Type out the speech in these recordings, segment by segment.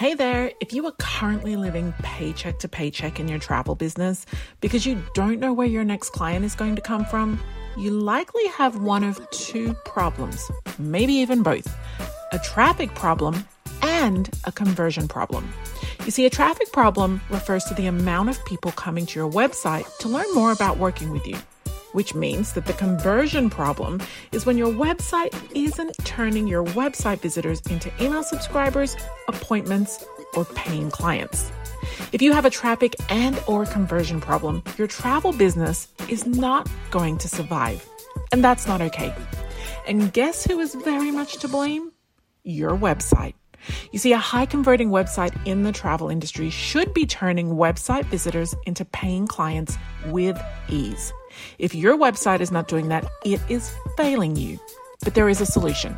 Hey there, if you are currently living paycheck to paycheck in your travel business because you don't know where your next client is going to come from, you likely have one of two problems, maybe even both a traffic problem and a conversion problem. You see, a traffic problem refers to the amount of people coming to your website to learn more about working with you which means that the conversion problem is when your website isn't turning your website visitors into email subscribers, appointments, or paying clients. If you have a traffic and or conversion problem, your travel business is not going to survive. And that's not okay. And guess who is very much to blame? Your website. You see, a high converting website in the travel industry should be turning website visitors into paying clients with ease. If your website is not doing that, it is failing you. But there is a solution.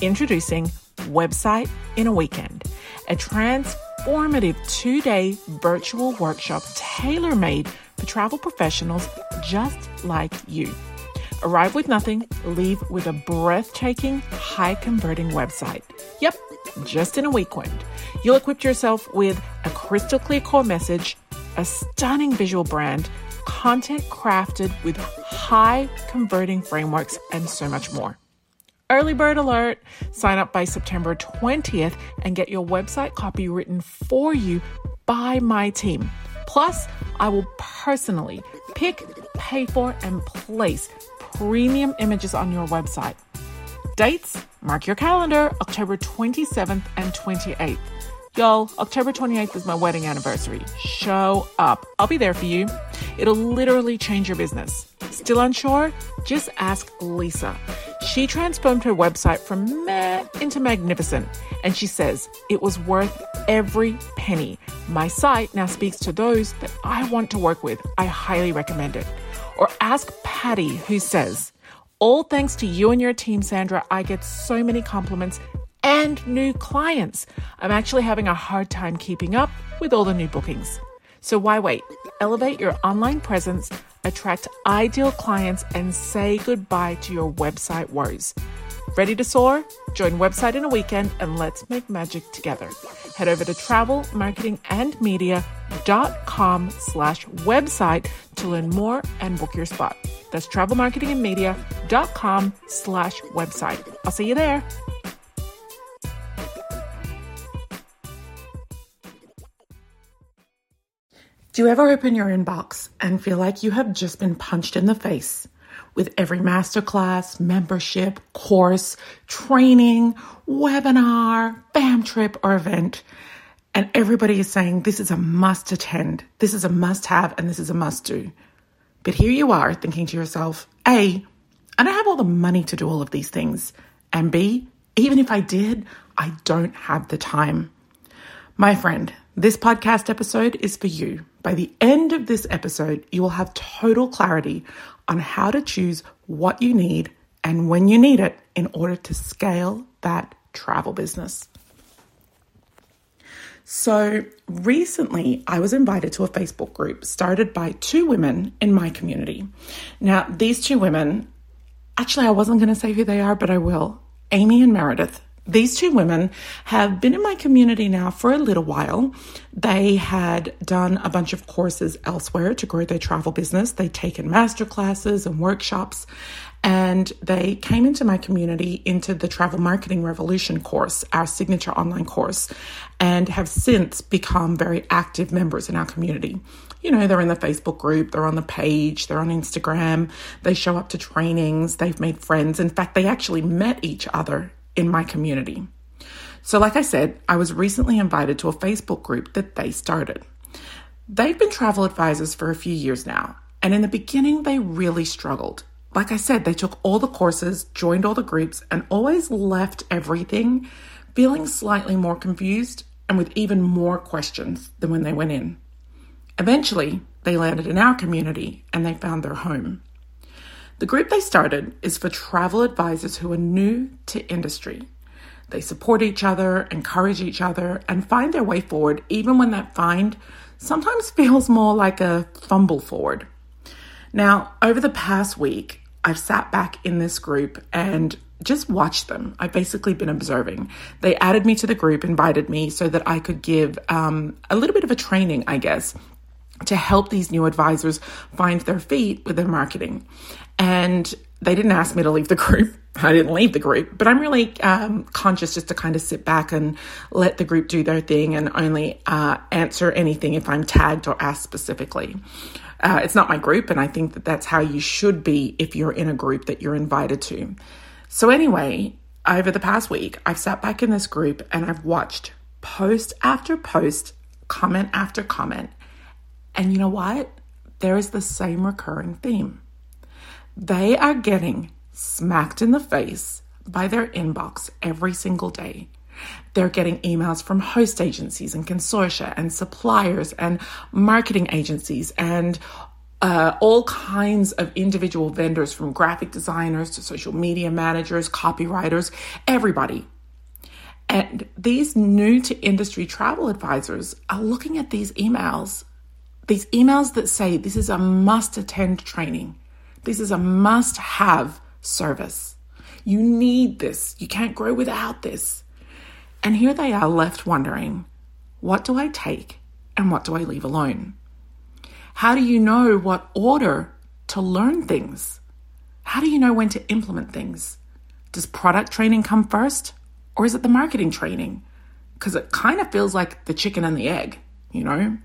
Introducing Website in a Weekend, a transformative two day virtual workshop tailor made for travel professionals just like you. Arrive with nothing, leave with a breathtaking, high converting website. Yep, just in a weekend. You'll equip yourself with a crystal clear core message, a stunning visual brand, content crafted with high converting frameworks, and so much more. Early bird alert! Sign up by September 20th and get your website copy written for you by my team. Plus, I will personally pick, pay for, and place premium images on your website. Dates? Mark your calendar October 27th and 28th. Y'all, October 28th is my wedding anniversary. Show up. I'll be there for you. It'll literally change your business. Still unsure? Just ask Lisa. She transformed her website from meh into magnificent. And she says it was worth every penny. My site now speaks to those that I want to work with. I highly recommend it. Or ask Patty, who says, all thanks to you and your team, Sandra, I get so many compliments and new clients. I'm actually having a hard time keeping up with all the new bookings. So why wait? Elevate your online presence, attract ideal clients, and say goodbye to your website woes. Ready to soar? Join Website in a Weekend and let's make magic together. Head over to travelmarketingandmedia.com slash website to learn more and book your spot. That's travelmarketingandmedia.com slash website. I'll see you there. Do you ever open your inbox and feel like you have just been punched in the face with every masterclass, membership, course, training, webinar, FAM trip, or event? And everybody is saying this is a must attend, this is a must have, and this is a must do. But here you are thinking to yourself, A, I don't have all the money to do all of these things. And B, even if I did, I don't have the time. My friend, this podcast episode is for you. By the end of this episode, you will have total clarity on how to choose what you need and when you need it in order to scale that travel business. So, recently I was invited to a Facebook group started by two women in my community. Now, these two women, actually, I wasn't going to say who they are, but I will. Amy and Meredith. These two women have been in my community now for a little while. They had done a bunch of courses elsewhere to grow their travel business. They'd taken master classes and workshops, and they came into my community into the Travel Marketing Revolution course, our signature online course, and have since become very active members in our community. You know, they're in the Facebook group, they're on the page, they're on Instagram, they show up to trainings, they've made friends. In fact, they actually met each other in my community. So, like I said, I was recently invited to a Facebook group that they started. They've been travel advisors for a few years now, and in the beginning, they really struggled. Like I said, they took all the courses, joined all the groups, and always left everything feeling slightly more confused and with even more questions than when they went in. Eventually, they landed in our community and they found their home. The group they started is for travel advisors who are new to industry. They support each other, encourage each other, and find their way forward, even when that find sometimes feels more like a fumble forward. Now, over the past week, I've sat back in this group and just watched them. I've basically been observing. They added me to the group, invited me so that I could give um, a little bit of a training, I guess, to help these new advisors find their feet with their marketing. And they didn't ask me to leave the group. I didn't leave the group, but I'm really um, conscious just to kind of sit back and let the group do their thing and only uh, answer anything if I'm tagged or asked specifically. Uh, it's not my group, and I think that that's how you should be if you're in a group that you're invited to. So, anyway, over the past week, I've sat back in this group and I've watched post after post, comment after comment. And you know what? There is the same recurring theme. They are getting smacked in the face by their inbox every single day. They're getting emails from host agencies and consortia and suppliers and marketing agencies and uh, all kinds of individual vendors from graphic designers to social media managers, copywriters, everybody. And these new to industry travel advisors are looking at these emails, these emails that say this is a must attend training, this is a must have service. You need this. You can't grow without this. And here they are left wondering what do I take and what do I leave alone? How do you know what order to learn things? How do you know when to implement things? Does product training come first or is it the marketing training? Because it kind of feels like the chicken and the egg, you know?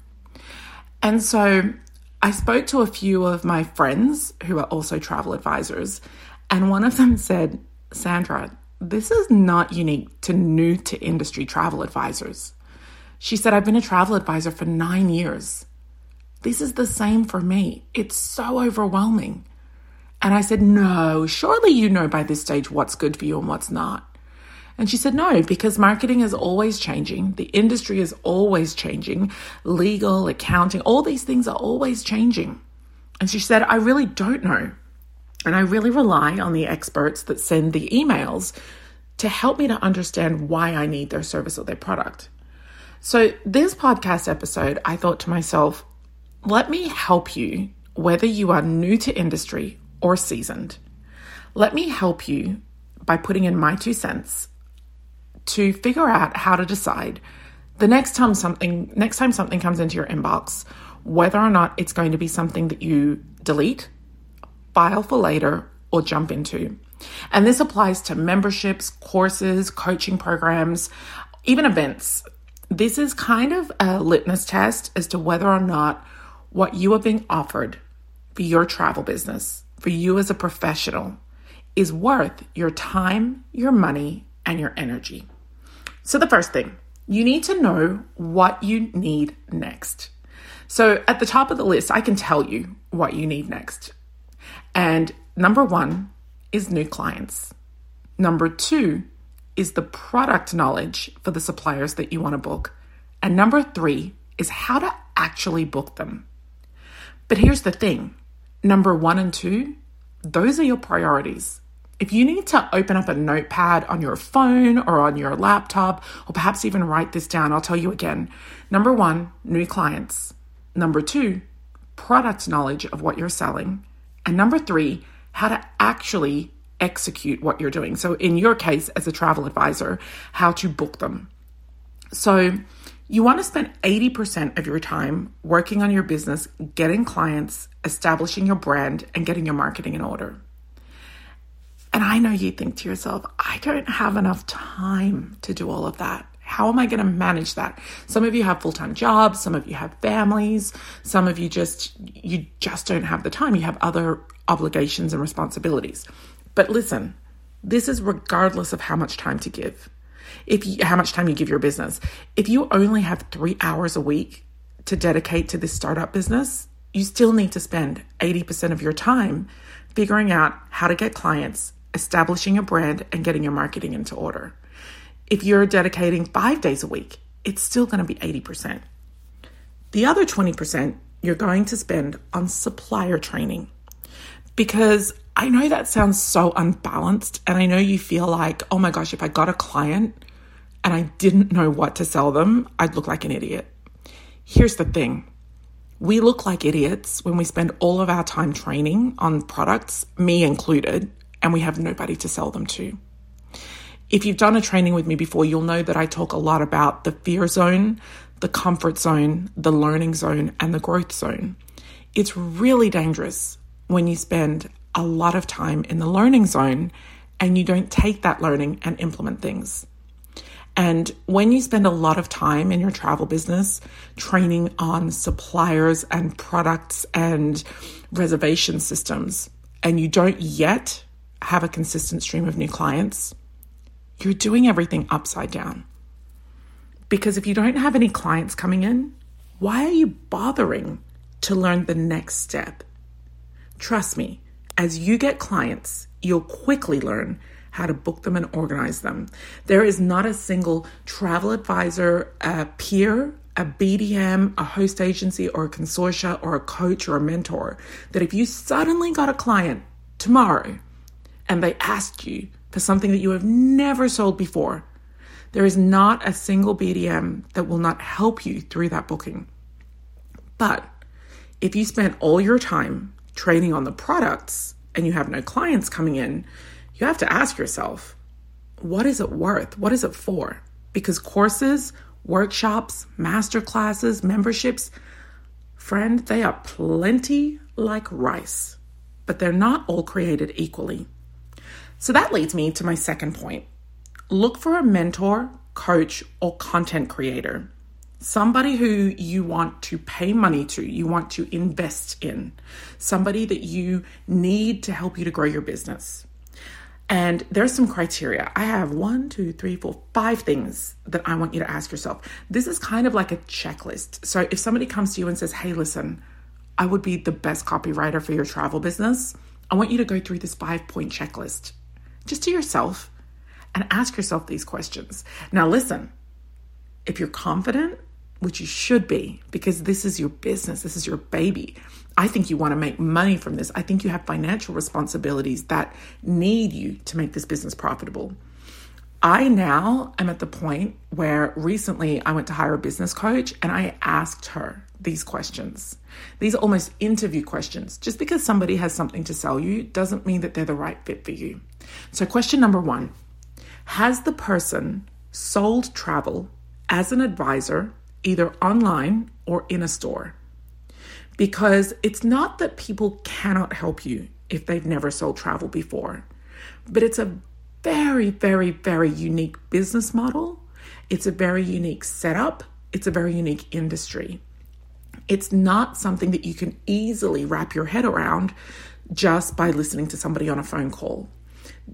And so I spoke to a few of my friends who are also travel advisors, and one of them said, Sandra, this is not unique to new to industry travel advisors. She said, I've been a travel advisor for nine years. This is the same for me. It's so overwhelming. And I said, No, surely you know by this stage what's good for you and what's not. And she said, No, because marketing is always changing. The industry is always changing. Legal, accounting, all these things are always changing. And she said, I really don't know. And I really rely on the experts that send the emails to help me to understand why I need their service or their product. So, this podcast episode, I thought to myself, let me help you, whether you are new to industry or seasoned. Let me help you by putting in my two cents to figure out how to decide the next time something next time something comes into your inbox whether or not it's going to be something that you delete, file for later or jump into. And this applies to memberships, courses, coaching programs, even events. This is kind of a litmus test as to whether or not what you are being offered for your travel business, for you as a professional, is worth your time, your money, and your energy. So, the first thing, you need to know what you need next. So, at the top of the list, I can tell you what you need next. And number one is new clients. Number two is the product knowledge for the suppliers that you want to book. And number three is how to actually book them. But here's the thing number one and two, those are your priorities. If you need to open up a notepad on your phone or on your laptop, or perhaps even write this down, I'll tell you again. Number one, new clients. Number two, product knowledge of what you're selling. And number three, how to actually execute what you're doing. So, in your case, as a travel advisor, how to book them. So, you want to spend 80% of your time working on your business, getting clients, establishing your brand, and getting your marketing in order. And I know you think to yourself, I don't have enough time to do all of that. How am I going to manage that? Some of you have full-time jobs, some of you have families, some of you just you just don't have the time. You have other obligations and responsibilities. But listen, this is regardless of how much time to give if you, how much time you give your business. If you only have three hours a week to dedicate to this startup business, you still need to spend 80% of your time figuring out how to get clients, establishing a brand, and getting your marketing into order. If you're dedicating five days a week, it's still going to be 80%. The other 20% you're going to spend on supplier training because I know that sounds so unbalanced. And I know you feel like, oh my gosh, if I got a client and I didn't know what to sell them, I'd look like an idiot. Here's the thing we look like idiots when we spend all of our time training on products, me included, and we have nobody to sell them to. If you've done a training with me before, you'll know that I talk a lot about the fear zone, the comfort zone, the learning zone, and the growth zone. It's really dangerous when you spend a lot of time in the learning zone and you don't take that learning and implement things. And when you spend a lot of time in your travel business training on suppliers and products and reservation systems, and you don't yet have a consistent stream of new clients, you're doing everything upside down. Because if you don't have any clients coming in, why are you bothering to learn the next step? Trust me, as you get clients, you'll quickly learn how to book them and organize them. There is not a single travel advisor, a peer, a BDM, a host agency, or a consortia, or a coach or a mentor that if you suddenly got a client tomorrow and they asked you for something that you have never sold before, there is not a single BDM that will not help you through that booking. But if you spend all your time training on the products and you have no clients coming in, you have to ask yourself, what is it worth? What is it for? Because courses, workshops, master classes, memberships, friend, they are plenty like rice, but they're not all created equally. So that leads me to my second point. Look for a mentor, coach, or content creator. Somebody who you want to pay money to, you want to invest in, somebody that you need to help you to grow your business. And there's some criteria. I have one, two, three, four, five things that I want you to ask yourself. This is kind of like a checklist. So if somebody comes to you and says, Hey, listen, I would be the best copywriter for your travel business, I want you to go through this five point checklist just to yourself and ask yourself these questions. Now, listen, if you're confident, which you should be, because this is your business, this is your baby, I think you want to make money from this. I think you have financial responsibilities that need you to make this business profitable. I now am at the point where recently I went to hire a business coach and I asked her these questions. These are almost interview questions. Just because somebody has something to sell you doesn't mean that they're the right fit for you. So, question number one Has the person sold travel as an advisor, either online or in a store? because it's not that people cannot help you if they've never sold travel before, but it's a very, very, very unique business model. It's a very unique setup. It's a very unique industry. It's not something that you can easily wrap your head around just by listening to somebody on a phone call.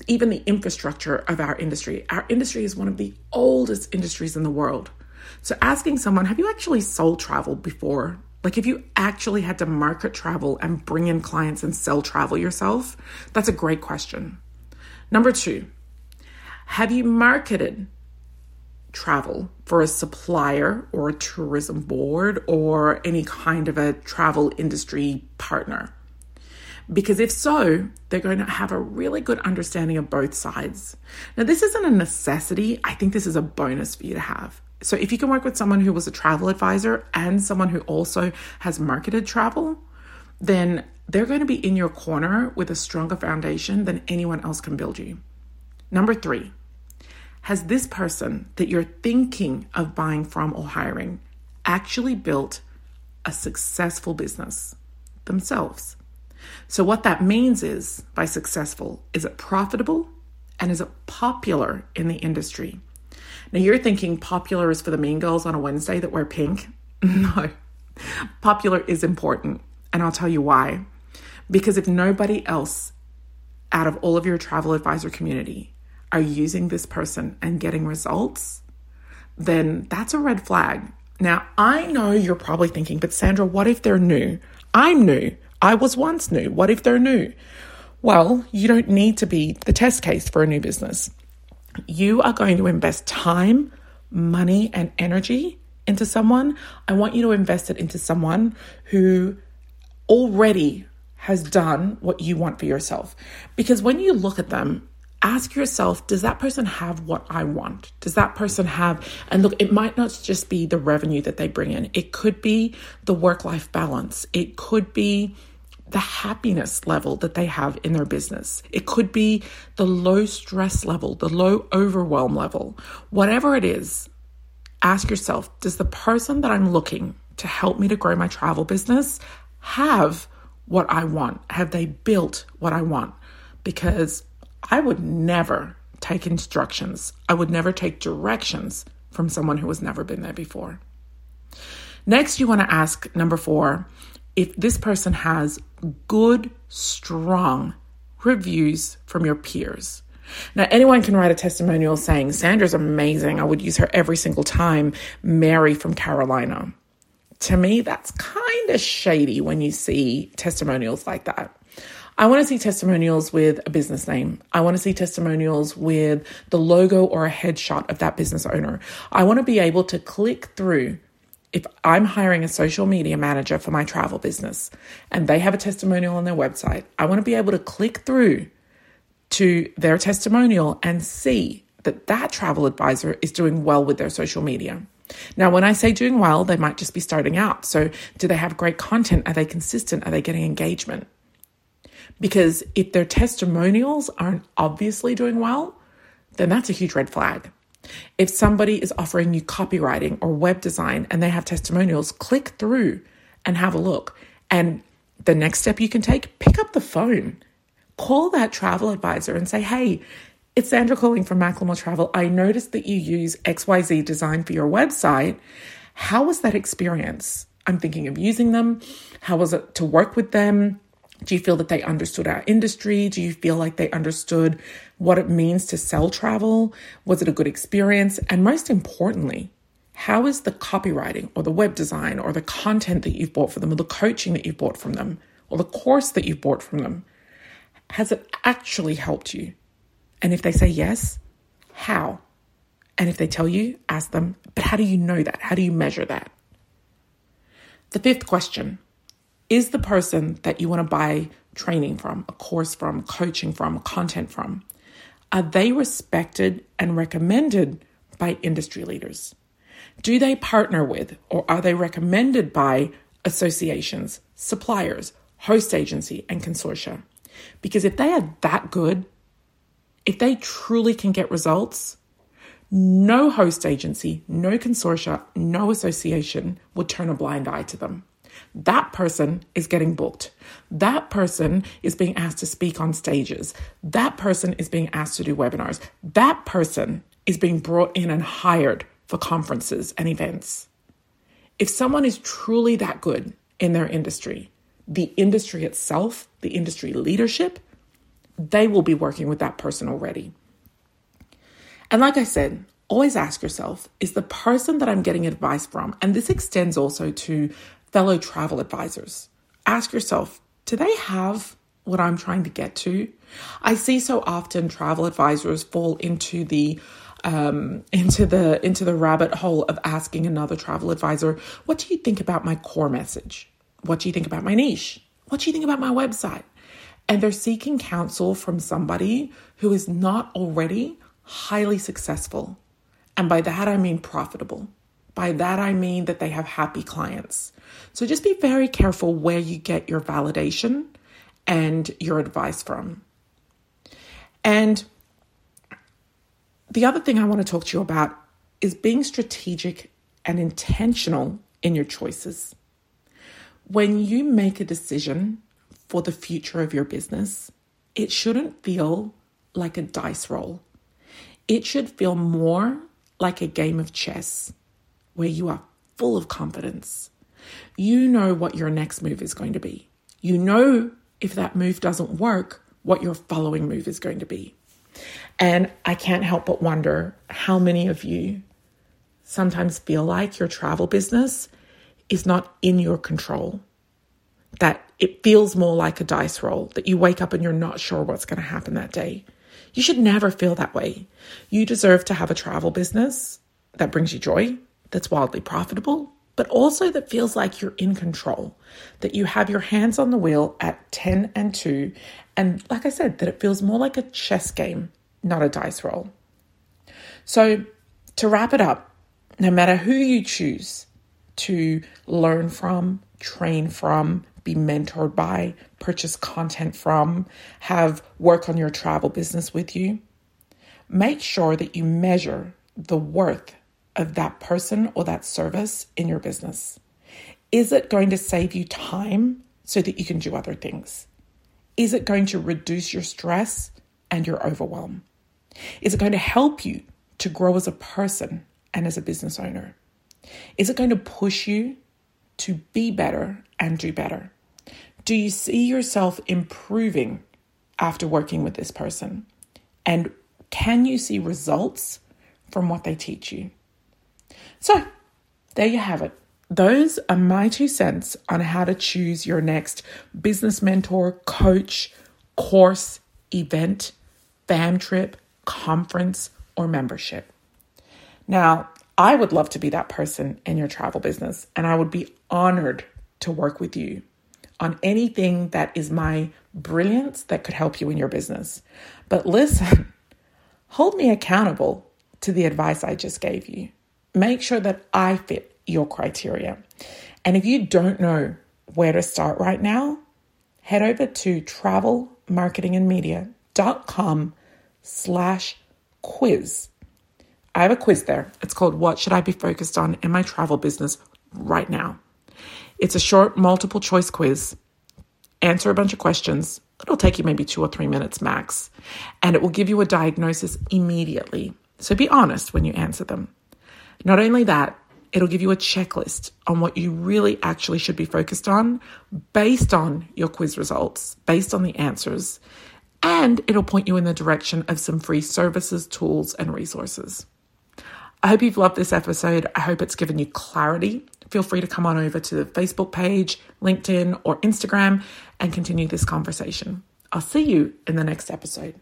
Even the infrastructure of our industry, our industry is one of the oldest industries in the world. So, asking someone, have you actually sold travel before? Like, if you actually had to market travel and bring in clients and sell travel yourself, that's a great question. Number two, have you marketed travel for a supplier or a tourism board or any kind of a travel industry partner? Because if so, they're going to have a really good understanding of both sides. Now, this isn't a necessity. I think this is a bonus for you to have. So if you can work with someone who was a travel advisor and someone who also has marketed travel, then they're going to be in your corner with a stronger foundation than anyone else can build you. Number three, has this person that you're thinking of buying from or hiring actually built a successful business themselves? So, what that means is by successful, is it profitable and is it popular in the industry? Now you're thinking popular is for the mean girls on a Wednesday that wear pink. No, popular is important. And I'll tell you why. Because if nobody else out of all of your travel advisor community are using this person and getting results, then that's a red flag. Now, I know you're probably thinking, but Sandra, what if they're new? I'm new. I was once new. What if they're new? Well, you don't need to be the test case for a new business you are going to invest time, money, and energy into someone, I want you to invest it into someone who already has done what you want for yourself. Because when you look at them, ask yourself does that person have what I want? Does that person have, and look, it might not just be the revenue that they bring in, it could be the work life balance, it could be the happiness level that they have in their business. It could be the low stress level, the low overwhelm level. Whatever it is, ask yourself Does the person that I'm looking to help me to grow my travel business have what I want? Have they built what I want? Because I would never take instructions, I would never take directions from someone who has never been there before. Next, you want to ask number four if this person has good, strong reviews from your peers. Now, anyone can write a testimonial saying, Sandra's amazing. I would use her every single time. Mary from Carolina. To me, that's kind of shady when you see testimonials like that. I want to see testimonials with a business name. I want to see testimonials with the logo or a headshot of that business owner. I want to be able to click through if I'm hiring a social media manager for my travel business and they have a testimonial on their website, I want to be able to click through to their testimonial and see that that travel advisor is doing well with their social media. Now, when I say doing well, they might just be starting out. So, do they have great content? Are they consistent? Are they getting engagement? Because if their testimonials aren't obviously doing well, then that's a huge red flag. If somebody is offering you copywriting or web design and they have testimonials, click through and have a look. And the next step you can take, pick up the phone, call that travel advisor and say, hey, it's Sandra calling from McLemore Travel. I noticed that you use XYZ design for your website. How was that experience? I'm thinking of using them. How was it to work with them? Do you feel that they understood our industry? Do you feel like they understood what it means to sell travel? Was it a good experience? And most importantly, how is the copywriting or the web design or the content that you've bought for them or the coaching that you've bought from them or the course that you've bought from them? Has it actually helped you? And if they say yes, how? And if they tell you, ask them, but how do you know that? How do you measure that? The fifth question is the person that you want to buy training from, a course from, coaching from, content from, are they respected and recommended by industry leaders? Do they partner with or are they recommended by associations, suppliers, host agency, and consortia? Because if they are that good, if they truly can get results, no host agency, no consortia, no association would turn a blind eye to them. That person is getting booked. That person is being asked to speak on stages. That person is being asked to do webinars. That person is being brought in and hired for conferences and events. If someone is truly that good in their industry, the industry itself, the industry leadership, they will be working with that person already. And like I said, always ask yourself is the person that I'm getting advice from, and this extends also to fellow travel advisors. Ask yourself do they have what I'm trying to get to? I see so often travel advisors fall into the um, into the into the rabbit hole of asking another travel advisor, "What do you think about my core message? What do you think about my niche? What do you think about my website?" And they're seeking counsel from somebody who is not already highly successful. And by that I mean profitable. By that I mean that they have happy clients. So just be very careful where you get your validation and your advice from. And the other thing I want to talk to you about is being strategic and intentional in your choices. When you make a decision for the future of your business, it shouldn't feel like a dice roll. It should feel more like a game of chess where you are full of confidence. You know what your next move is going to be. You know if that move doesn't work, what your following move is going to be. And I can't help but wonder how many of you sometimes feel like your travel business is not in your control, that it feels more like a dice roll, that you wake up and you're not sure what's going to happen that day. You should never feel that way. You deserve to have a travel business that brings you joy, that's wildly profitable, but also that feels like you're in control, that you have your hands on the wheel at 10 and 2. And like I said, that it feels more like a chess game, not a dice roll. So, to wrap it up, no matter who you choose to learn from, train from, be mentored by, purchase content from, have work on your travel business with you, make sure that you measure the worth of that person or that service in your business. Is it going to save you time so that you can do other things? Is it going to reduce your stress and your overwhelm? Is it going to help you to grow as a person and as a business owner? Is it going to push you to be better and do better? Do you see yourself improving after working with this person? And can you see results from what they teach you? So, there you have it. Those are my two cents on how to choose your next business mentor, coach, course, event, fam trip, conference, or membership. Now, I would love to be that person in your travel business, and I would be honored to work with you on anything that is my brilliance that could help you in your business. But listen, hold me accountable to the advice I just gave you. Make sure that I fit your criteria. And if you don't know where to start right now, head over to travelmarketingandmedia.com slash quiz. I have a quiz there. It's called What Should I Be Focused On in My Travel Business Right Now? It's a short multiple choice quiz. Answer a bunch of questions. It'll take you maybe two or three minutes max, and it will give you a diagnosis immediately. So be honest when you answer them. Not only that, it'll give you a checklist on what you really actually should be focused on based on your quiz results, based on the answers, and it'll point you in the direction of some free services, tools, and resources. I hope you've loved this episode. I hope it's given you clarity. Feel free to come on over to the Facebook page, LinkedIn, or Instagram and continue this conversation. I'll see you in the next episode.